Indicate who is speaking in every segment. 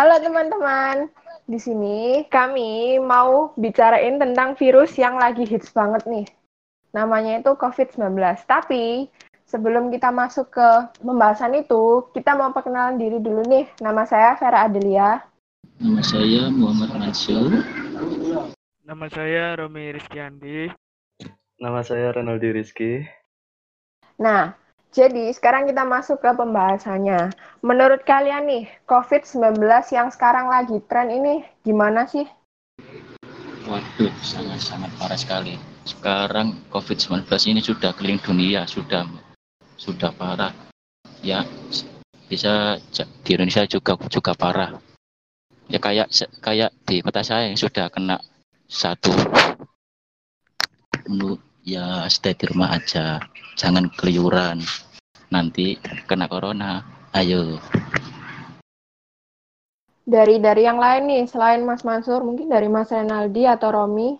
Speaker 1: Halo teman-teman, di sini kami mau bicarain tentang virus yang lagi hits banget nih. Namanya itu COVID-19. Tapi sebelum kita masuk ke pembahasan itu, kita mau perkenalan diri dulu nih. Nama saya Vera Adelia.
Speaker 2: Nama saya Muhammad Mansur.
Speaker 3: Nama saya Romi Rizkyandi.
Speaker 4: Nama saya Renaldi Rizky.
Speaker 1: Nah, jadi sekarang kita masuk ke pembahasannya. Menurut kalian nih, COVID-19 yang sekarang lagi tren ini gimana sih?
Speaker 2: Waduh, sangat-sangat parah sekali. Sekarang COVID-19 ini sudah keliling dunia, sudah sudah parah. Ya, bisa di Indonesia juga juga parah. Ya kayak kayak di kota saya yang sudah kena satu menurut ya stay di rumah aja. Jangan keluyuran nanti kena corona. Ayo.
Speaker 1: Dari dari yang lain nih selain Mas Mansur mungkin dari Mas Renaldi atau Romi?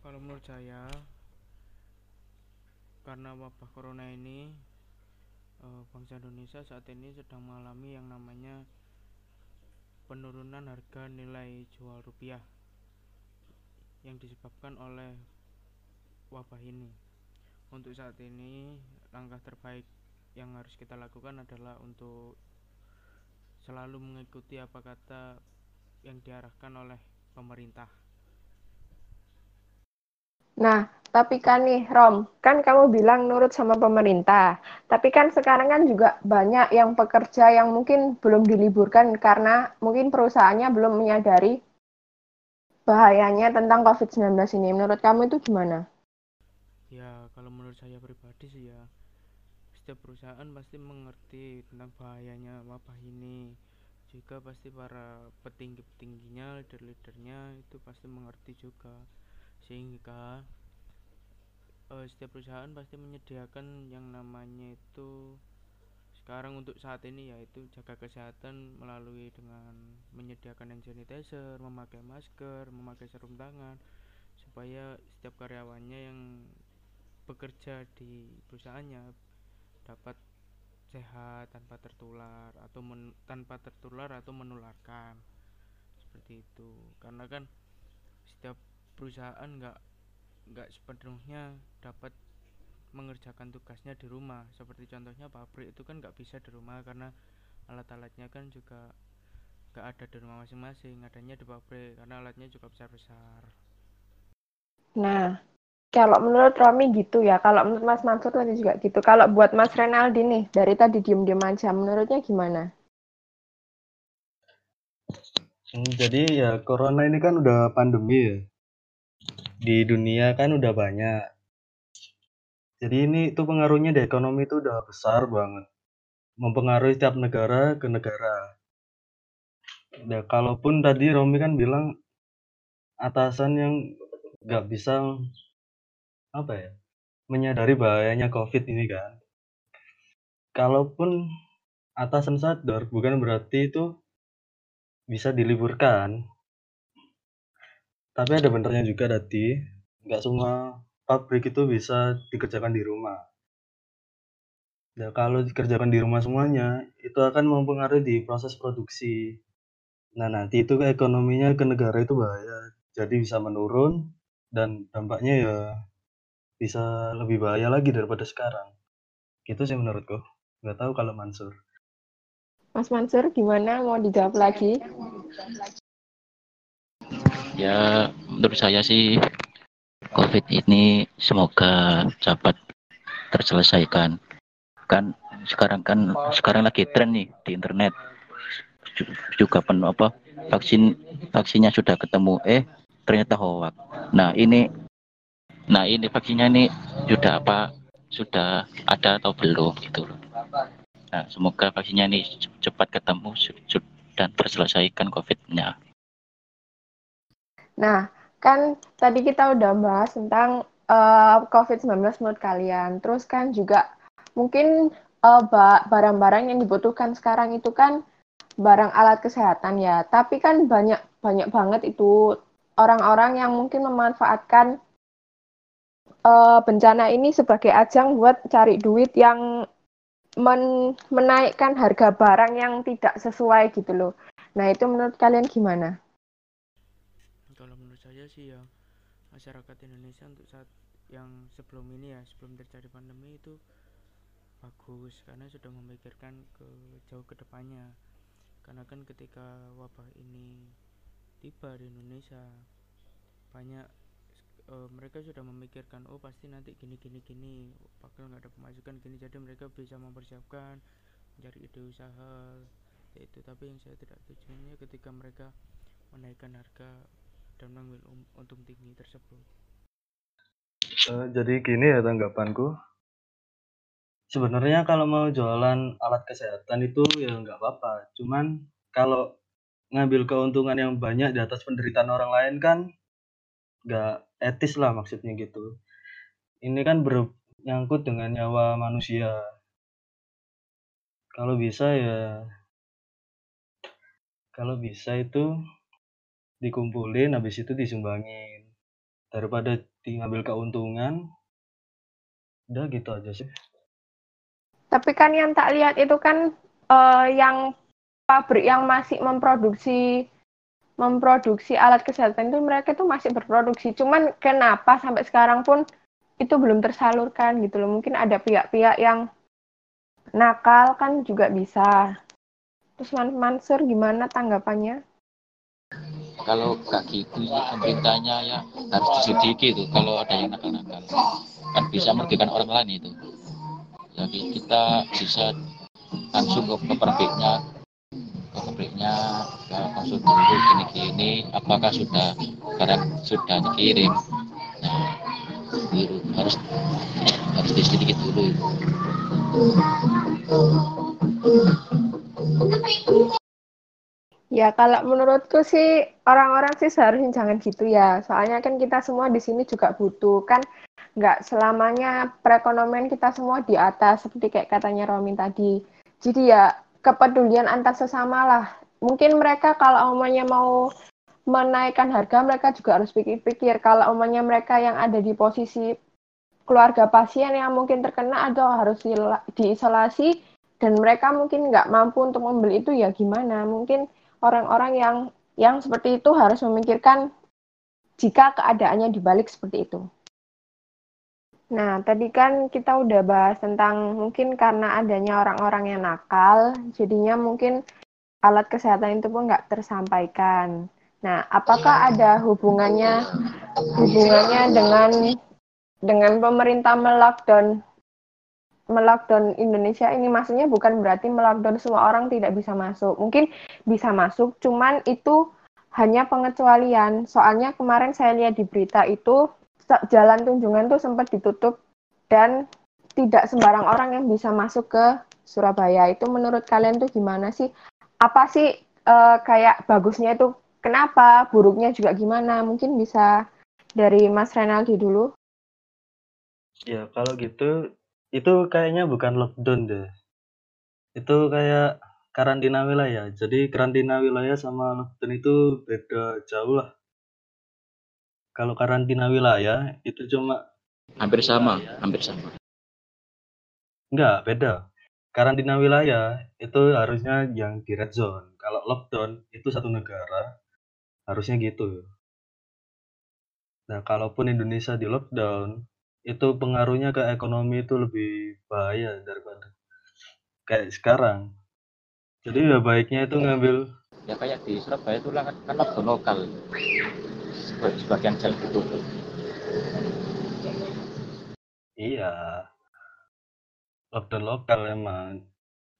Speaker 3: Kalau menurut saya karena wabah corona ini eh, bangsa Indonesia saat ini sedang mengalami yang namanya penurunan harga nilai jual rupiah yang disebabkan oleh wabah ini. Untuk saat ini, langkah terbaik yang harus kita lakukan adalah untuk selalu mengikuti apa kata yang diarahkan oleh pemerintah.
Speaker 1: Nah, tapi kan nih, Rom, kan kamu bilang nurut sama pemerintah. Tapi kan sekarang kan juga banyak yang pekerja yang mungkin belum diliburkan karena mungkin perusahaannya belum menyadari bahayanya tentang COVID-19 ini. Menurut kamu itu gimana?
Speaker 3: Ya, kalau menurut saya pribadi sih ya, setiap perusahaan pasti mengerti tentang bahayanya wabah ini. Juga pasti para petinggi-petingginya, leader-leadernya itu pasti mengerti juga. Sehingga uh, setiap perusahaan pasti menyediakan yang namanya itu sekarang untuk saat ini yaitu jaga kesehatan melalui dengan menyediakan hand sanitizer, memakai masker, memakai sarung tangan supaya setiap karyawannya yang bekerja di perusahaannya dapat sehat tanpa tertular atau men, tanpa tertular atau menularkan. Seperti itu. Karena kan setiap perusahaan nggak nggak sepenuhnya dapat mengerjakan tugasnya di rumah. Seperti contohnya pabrik itu kan nggak bisa di rumah karena alat-alatnya kan juga nggak ada di rumah masing-masing adanya di pabrik karena alatnya juga besar-besar.
Speaker 1: Nah kalau menurut Romi gitu ya kalau menurut Mas Mansur tadi juga gitu. Kalau buat Mas Renaldi nih dari tadi diem-diem aja menurutnya gimana?
Speaker 4: Hmm, jadi ya corona ini kan udah pandemi ya. Di dunia kan udah banyak jadi ini tuh pengaruhnya di ekonomi itu udah besar banget. Mempengaruhi setiap negara ke negara. Ya, kalaupun tadi Romi kan bilang atasan yang nggak bisa apa ya menyadari bahayanya COVID ini kan. Kalaupun atasan sadar bukan berarti itu bisa diliburkan. Tapi ada benernya juga tadi, nggak semua pabrik itu bisa dikerjakan di rumah. Ya, kalau dikerjakan di rumah semuanya, itu akan mempengaruhi di proses produksi. Nah, nanti itu ke ekonominya ke negara itu bahaya. Jadi bisa menurun dan dampaknya ya bisa lebih bahaya lagi daripada sekarang. Gitu sih menurutku. Nggak tahu kalau Mansur.
Speaker 1: Mas Mansur gimana? Mau dijawab lagi?
Speaker 2: Ya, menurut saya sih COVID ini semoga cepat terselesaikan. Kan sekarang kan sekarang lagi tren nih di internet juga penuh apa vaksin vaksinnya sudah ketemu eh ternyata hoax. Nah ini nah ini vaksinnya ini sudah apa sudah ada atau belum gitu loh. Nah semoga vaksinnya ini cepat ketemu dan terselesaikan COVID-nya.
Speaker 1: Nah kan tadi kita udah bahas tentang uh, COVID-19 menurut kalian. Terus kan juga mungkin uh, barang-barang yang dibutuhkan sekarang itu kan barang alat kesehatan ya. Tapi kan banyak banyak banget itu orang-orang yang mungkin memanfaatkan uh, bencana ini sebagai ajang buat cari duit yang men menaikkan harga barang yang tidak sesuai gitu loh. Nah, itu menurut kalian gimana?
Speaker 3: Saya sih ya masyarakat Indonesia untuk saat yang sebelum ini ya sebelum terjadi pandemi itu bagus karena sudah memikirkan ke jauh ke depannya. Karena kan ketika wabah ini tiba di Indonesia banyak e, mereka sudah memikirkan oh pasti nanti gini gini gini bakal nggak ada pemasukan gini. Jadi mereka bisa mempersiapkan mencari ide usaha itu. Tapi yang saya tidak tujuannya ketika mereka menaikkan harga dan mengambil untung tinggi tersebut.
Speaker 4: Uh, jadi gini ya tanggapanku. Sebenarnya kalau mau jualan alat kesehatan itu ya nggak apa-apa. Cuman kalau ngambil keuntungan yang banyak di atas penderitaan orang lain kan nggak etis lah maksudnya gitu. Ini kan bernyangkut dengan nyawa manusia. Kalau bisa ya kalau bisa itu dikumpulin habis itu disumbangin daripada diambil keuntungan udah gitu aja sih
Speaker 1: tapi kan yang tak lihat itu kan uh, yang pabrik yang masih memproduksi memproduksi alat kesehatan itu mereka itu masih berproduksi. Cuman kenapa sampai sekarang pun itu belum tersalurkan gitu loh. Mungkin ada pihak-pihak yang nakal kan juga bisa. Terus Man Mansur gimana tanggapannya?
Speaker 2: Kalau kayak gitu pemerintahnya ya harus diselidiki itu kalau ada yang nakal-nakal. Kan bisa merugikan orang lain itu. Jadi kita bisa langsung ke, ke pabriknya ke pabriknya ke konsul dulu gini apakah sudah barang sudah dikirim. Nah itu harus harus diselidiki dulu itu
Speaker 1: Ya, kalau menurutku sih orang-orang sih seharusnya jangan gitu ya. Soalnya kan kita semua di sini juga butuh kan nggak selamanya perekonomian kita semua di atas seperti kayak katanya Romin tadi. Jadi ya kepedulian antar sesama lah. Mungkin mereka kalau umumnya mau menaikkan harga mereka juga harus pikir-pikir kalau umumnya mereka yang ada di posisi keluarga pasien yang mungkin terkena atau harus diisolasi dan mereka mungkin nggak mampu untuk membeli itu ya gimana mungkin orang-orang yang yang seperti itu harus memikirkan jika keadaannya dibalik seperti itu. Nah, tadi kan kita udah bahas tentang mungkin karena adanya orang-orang yang nakal, jadinya mungkin alat kesehatan itu pun nggak tersampaikan. Nah, apakah ada hubungannya hubungannya dengan dengan pemerintah melockdown melockdown Indonesia ini maksudnya bukan berarti melockdown semua orang tidak bisa masuk. Mungkin bisa masuk, cuman itu hanya pengecualian. Soalnya kemarin saya lihat di berita itu jalan tunjungan tuh sempat ditutup dan tidak sembarang orang yang bisa masuk ke Surabaya. Itu menurut kalian tuh gimana sih? Apa sih uh, kayak bagusnya itu kenapa, buruknya juga gimana? Mungkin bisa dari Mas Renaldi dulu.
Speaker 4: Ya, kalau gitu itu kayaknya bukan lockdown deh. Itu kayak karantina wilayah. Jadi karantina wilayah sama lockdown itu beda jauh lah. Kalau karantina wilayah itu cuma
Speaker 2: hampir sama, hampir sama.
Speaker 4: Enggak, beda. Karantina wilayah itu harusnya yang di red zone. Kalau lockdown itu satu negara harusnya gitu. Nah, kalaupun Indonesia di lockdown, itu pengaruhnya ke ekonomi itu lebih bahaya daripada kayak sekarang. Jadi ya baiknya itu ngambil
Speaker 2: ya kayak di Surabaya itu kan, kan lockdown lokal. Sebagian jalan ditutup
Speaker 4: iya. Lockdown lokal emang.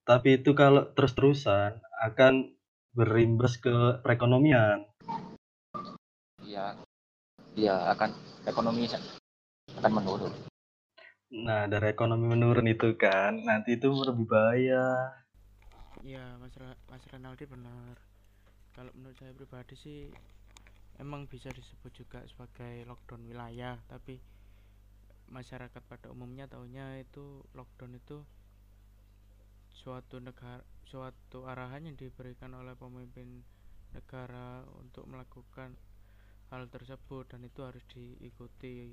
Speaker 4: Tapi itu kalau terus-terusan akan berimbas ke perekonomian.
Speaker 2: Iya. Iya akan ekonomi akan menurun.
Speaker 4: Nah dari ekonomi menurun itu kan nanti itu lebih bahaya.
Speaker 3: Iya mas, mas Renaldi benar. Kalau menurut saya pribadi sih emang bisa disebut juga sebagai lockdown wilayah tapi masyarakat pada umumnya tahunya itu lockdown itu suatu negara suatu arahan yang diberikan oleh pemimpin negara untuk melakukan hal tersebut dan itu harus diikuti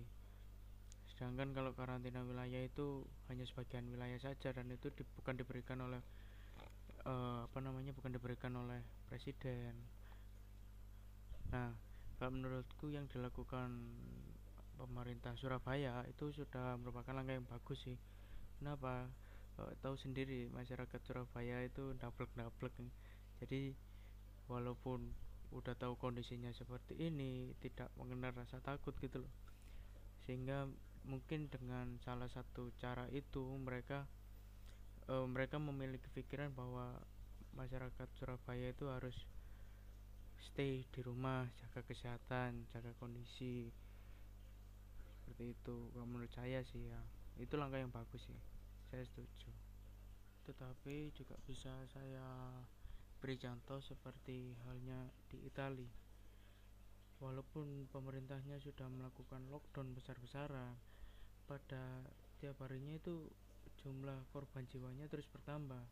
Speaker 3: sedangkan kalau karantina wilayah itu hanya sebagian wilayah saja dan itu di, bukan diberikan oleh uh, apa namanya bukan diberikan oleh presiden. Nah kalau menurutku yang dilakukan pemerintah Surabaya itu sudah merupakan langkah yang bagus sih. Kenapa? Uh, tahu sendiri masyarakat Surabaya itu double-double. Jadi walaupun udah tahu kondisinya seperti ini tidak mengenal rasa takut gitu loh. Sehingga mungkin dengan salah satu cara itu mereka uh, mereka memiliki pikiran bahwa masyarakat Surabaya itu harus stay di rumah jaga kesehatan jaga kondisi. Seperti itu. Menurut saya sih ya itu langkah yang bagus sih. Saya setuju. Tetapi juga bisa saya beri contoh seperti halnya di Italia walaupun pemerintahnya sudah melakukan lockdown besar-besaran pada tiap harinya itu jumlah korban jiwanya terus bertambah.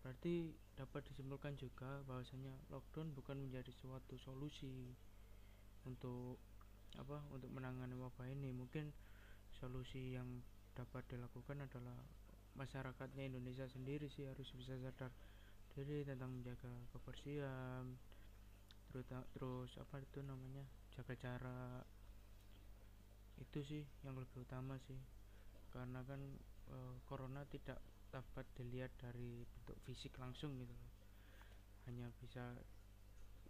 Speaker 3: Berarti dapat disimpulkan juga bahwasanya lockdown bukan menjadi suatu solusi untuk apa untuk menangani wabah ini. Mungkin solusi yang dapat dilakukan adalah masyarakatnya Indonesia sendiri sih harus bisa sadar jadi tentang menjaga kebersihan terus apa itu namanya jaga jarak. Itu sih yang lebih utama sih. Karena kan e, corona tidak dapat dilihat dari bentuk fisik langsung gitu hanya bisa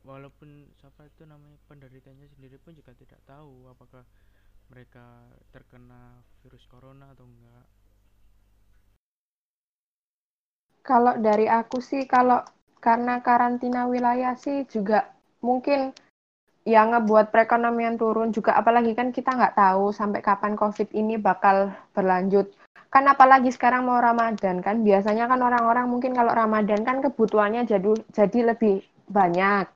Speaker 3: walaupun siapa itu namanya penderitanya sendiri pun juga tidak tahu apakah mereka terkena virus corona atau enggak.
Speaker 1: Kalau dari aku sih, kalau karena karantina wilayah sih juga mungkin yang ngebuat perekonomian turun juga. Apalagi kan kita nggak tahu sampai kapan covid ini bakal berlanjut. Kan apalagi sekarang mau ramadan kan biasanya kan orang-orang mungkin kalau ramadan kan kebutuhannya jadi jadi lebih banyak.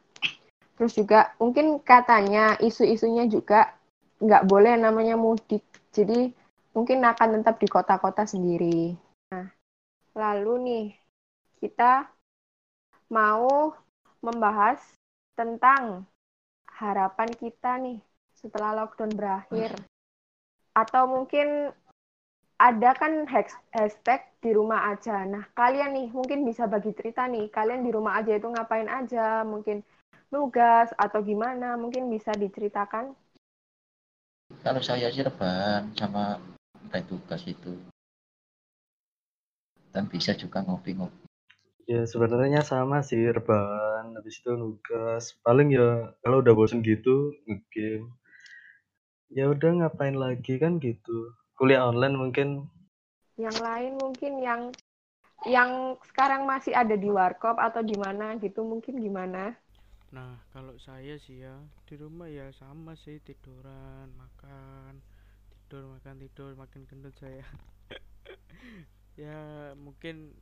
Speaker 1: Terus juga mungkin katanya isu-isunya juga nggak boleh namanya mudik. Jadi mungkin akan tetap di kota-kota sendiri. Nah lalu nih kita mau membahas tentang harapan kita nih setelah lockdown berakhir. Atau mungkin ada kan hashtag di rumah aja. Nah, kalian nih mungkin bisa bagi cerita nih, kalian di rumah aja itu ngapain aja, mungkin nugas atau gimana, mungkin bisa diceritakan.
Speaker 2: Kalau saya sih rebahan sama tugas itu. Dan bisa juga ngopi-ngopi.
Speaker 4: Ya sebenarnya sama sih rebahan, habis itu nugas. Paling ya kalau udah bosen gitu ngegame. Ya udah ngapain lagi kan gitu. Kuliah online mungkin.
Speaker 1: Yang lain mungkin yang yang sekarang masih ada di warkop atau di mana gitu mungkin gimana?
Speaker 3: Nah, kalau saya sih ya di rumah ya sama sih tiduran, makan, tidur, makan, tidur, makin gendut saya. ya mungkin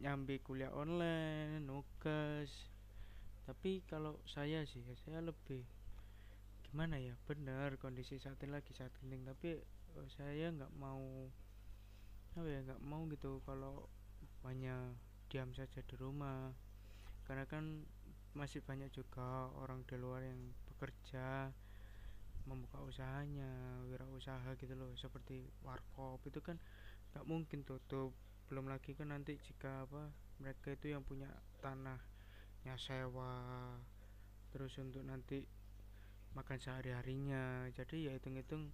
Speaker 3: nyambi kuliah online nugas. Tapi kalau saya sih saya lebih gimana ya benar kondisi saat ini lagi saat genting tapi uh, saya nggak mau apa ya nggak mau gitu kalau banyak diam saja di rumah. Karena kan masih banyak juga orang di luar yang bekerja membuka usahanya wirausaha gitu loh seperti warkop. Itu kan nggak mungkin tutup belum lagi kan nanti jika apa mereka itu yang punya tanahnya sewa terus untuk nanti makan sehari harinya jadi ya hitung hitung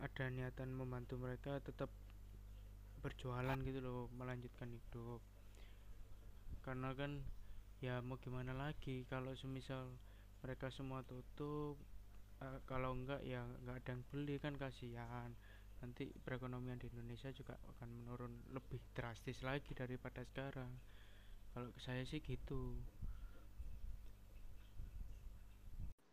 Speaker 3: ada niatan membantu mereka tetap berjualan gitu loh melanjutkan hidup. Karena kan ya mau gimana lagi kalau semisal mereka semua tutup uh, kalau enggak ya enggak ada yang beli kan kasihan nanti perekonomian di Indonesia juga akan menurun lebih drastis lagi daripada sekarang. Kalau saya sih gitu.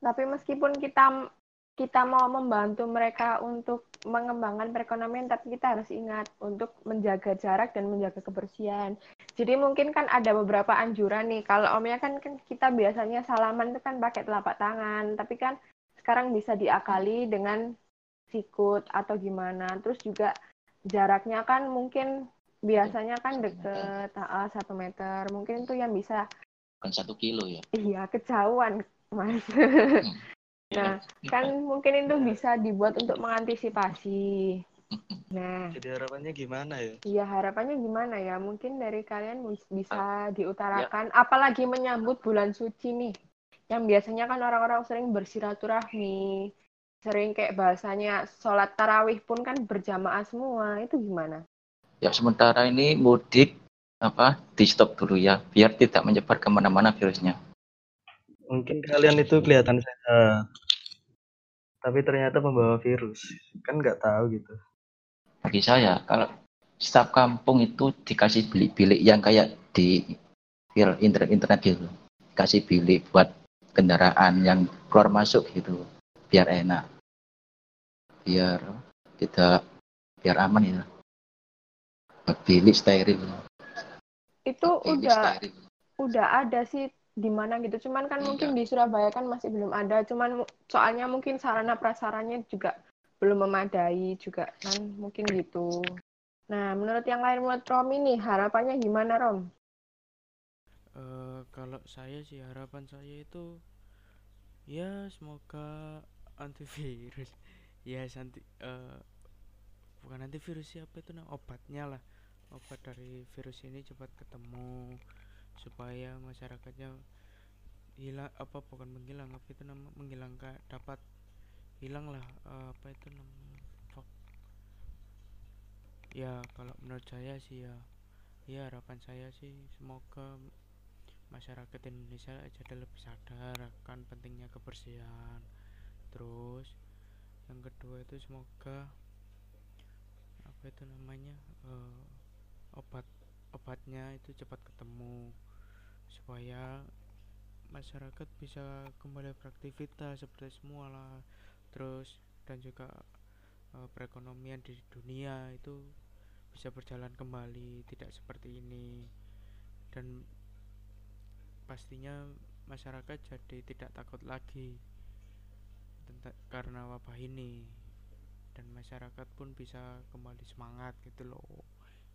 Speaker 1: Tapi meskipun kita kita mau membantu mereka untuk mengembangkan perekonomian tapi kita harus ingat untuk menjaga jarak dan menjaga kebersihan. Jadi mungkin kan ada beberapa anjuran nih. Kalau omnya kan, kan kita biasanya salaman itu kan pakai telapak tangan. Tapi kan sekarang bisa diakali dengan sikut atau gimana terus juga jaraknya kan mungkin biasanya kan deket satu meter mungkin itu yang bisa
Speaker 2: kan satu kilo ya
Speaker 1: iya kejauhan mas hmm. Nah, kan mungkin itu bisa dibuat untuk mengantisipasi. Nah,
Speaker 4: Jadi harapannya gimana ya?
Speaker 1: ya harapannya gimana ya? Mungkin dari kalian bisa
Speaker 2: Ya.
Speaker 1: diutarakan, apalagi menyambut bulan suci nih. Yang biasanya kan orang-orang sering bersilaturahmi, sering kayak bahasanya sholat tarawih pun kan berjamaah semua. Itu gimana?
Speaker 2: Ya sementara ini mudik apa di stop dulu ya biar tidak menyebar ke mana-mana virusnya.
Speaker 4: Mungkin kalian itu kelihatan sehat. Tapi ternyata membawa virus. Kan nggak tahu gitu.
Speaker 2: Bagi saya kalau setiap kampung itu dikasih bilik-bilik yang kayak di viral internet-internet gitu. Kasih bilik buat kendaraan yang keluar masuk gitu biar enak. Biar tidak biar aman ya. Bilik steril.
Speaker 1: Itu
Speaker 2: Bilik
Speaker 1: udah
Speaker 2: steril.
Speaker 1: udah ada sih di mana gitu. Cuman kan
Speaker 2: Iya.
Speaker 1: mungkin di Surabaya kan masih belum ada. Cuman soalnya mungkin sarana prasaranya juga belum memadai juga kan mungkin gitu. Nah, menurut yang lain menurut Rom ini harapannya gimana Rom?
Speaker 3: Eh, kalau saya sih harapan saya itu ya semoga antivirus ya anti eh, bukan antivirus siapa itu nah obatnya lah. Obat dari virus ini cepat ketemu supaya masyarakatnya hilang apa bukan menghilang apa itu nama menghilangkan dapat hilang lah eh, apa itu namanya Fuck. ya kalau menurut saya sih ya ya harapan saya sih semoga masyarakat Indonesia jadi lebih sadar akan pentingnya kebersihan. Terus yang kedua itu semoga apa itu namanya eh, obat obatnya itu cepat ketemu supaya masyarakat bisa kembali beraktivitas seperti semua lah. Terus dan juga eh, perekonomian di dunia itu bisa berjalan kembali tidak seperti ini. Dan pastinya masyarakat jadi tidak takut lagi tenta- karena wabah ini. Dan masyarakat pun bisa kembali semangat gitu loh.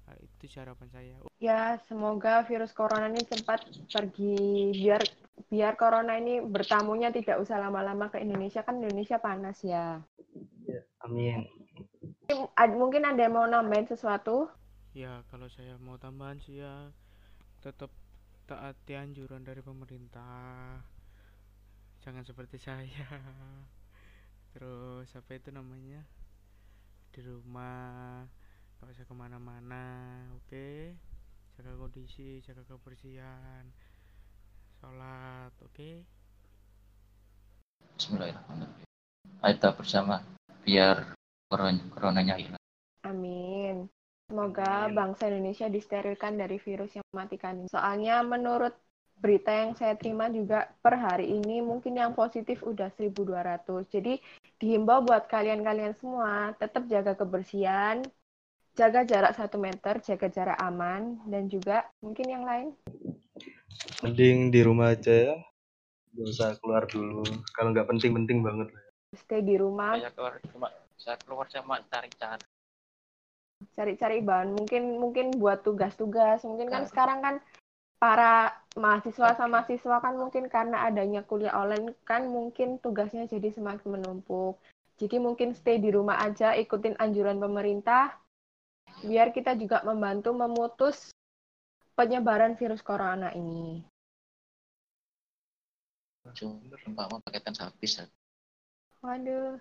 Speaker 3: Nah, itu harapan saya.
Speaker 1: Ya, semoga virus corona ini cepat pergi. Biar biar corona ini bertamunya tidak usah lama-lama ke Indonesia. Kan Indonesia panas ya.
Speaker 4: Amin.
Speaker 1: Ad- mungkin ada yang mau nambahin sesuatu?
Speaker 3: ya kalau saya mau tambahan sih ya tetap taati anjuran dari pemerintah. Jangan seperti saya terus apa itu namanya di rumah nggak usah ke mana-mana oke jaga kondisi jaga kebersihan sholat oke
Speaker 2: Bismillahirrahmanirrahim. Ayo kita bersama biar corona coronanya hilang.
Speaker 1: Amin. Semoga
Speaker 4: Amin.
Speaker 1: bangsa Indonesia disterilkan dari virus yang mematikan. Soalnya menurut berita yang saya terima juga per hari ini mungkin yang positif udah 1200. Jadi dihimbau buat kalian-kalian semua tetap jaga kebersihan, jaga jarak satu meter, jaga jarak aman, dan juga mungkin yang lain.
Speaker 4: Mending di rumah aja ya. Gak usah keluar dulu. Kalau nggak penting-penting banget. lah.
Speaker 1: Stay di rumah,
Speaker 2: Saya keluar cuma saya keluar sama cari-cari.
Speaker 1: cari-cari bahan mungkin mungkin buat tugas-tugas mungkin kan sekarang kan para mahasiswa sama mahasiswa kan mungkin karena adanya kuliah online kan mungkin tugasnya jadi semakin menumpuk. Jadi mungkin stay di rumah aja ikutin anjuran pemerintah biar kita juga membantu memutus penyebaran virus corona ini.
Speaker 2: Paketan habis.
Speaker 1: waduh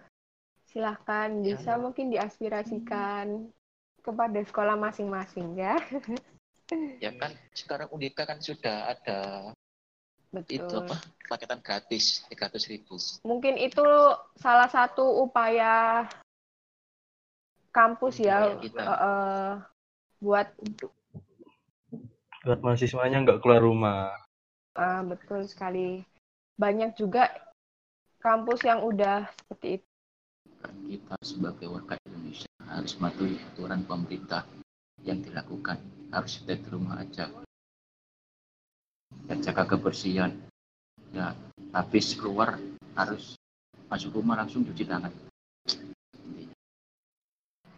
Speaker 1: silahkan.
Speaker 2: Ya.
Speaker 1: bisa mungkin diaspirasikan kepada sekolah masing-masing ya
Speaker 2: Ya kan sekarang Unika kan sudah ada itu
Speaker 1: betul
Speaker 2: apa paketan gratis 300 ribu.
Speaker 1: mungkin itu salah satu upaya kampus ya
Speaker 2: kita.
Speaker 1: eh, eh, buat
Speaker 4: Buat mahasiswanya nggak keluar rumah.
Speaker 1: ah, betul sekali banyak juga kampus yang udah seperti itu
Speaker 2: Kan kita sebagai warga Indonesia harus mematuhi aturan pemerintah yang dilakukan. Harus stay di rumah aja. Dan jaga kebersihan. Ya habis keluar harus masuk rumah langsung cuci tangan.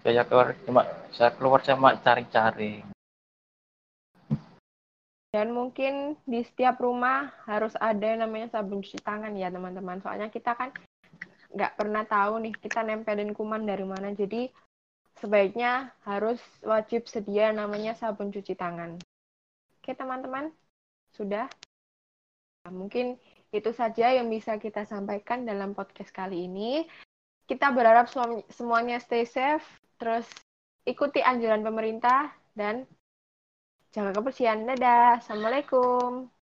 Speaker 2: Saya keluar. Cuma saya keluar sama cari-cari.
Speaker 1: Dan mungkin di setiap rumah harus ada yang namanya sabun cuci tangan ya teman-teman. Soalnya kita kan nggak pernah tahu nih kita nempelin kuman dari mana. Jadi sebaiknya harus wajib sedia namanya sabun cuci tangan. Oke teman-teman, sudah? Nah, mungkin itu saja yang bisa kita sampaikan dalam podcast kali ini. Kita berharap semuanya stay safe, terus ikuti anjuran pemerintah, dan jaga kebersihan. Dadah, Assalamualaikum.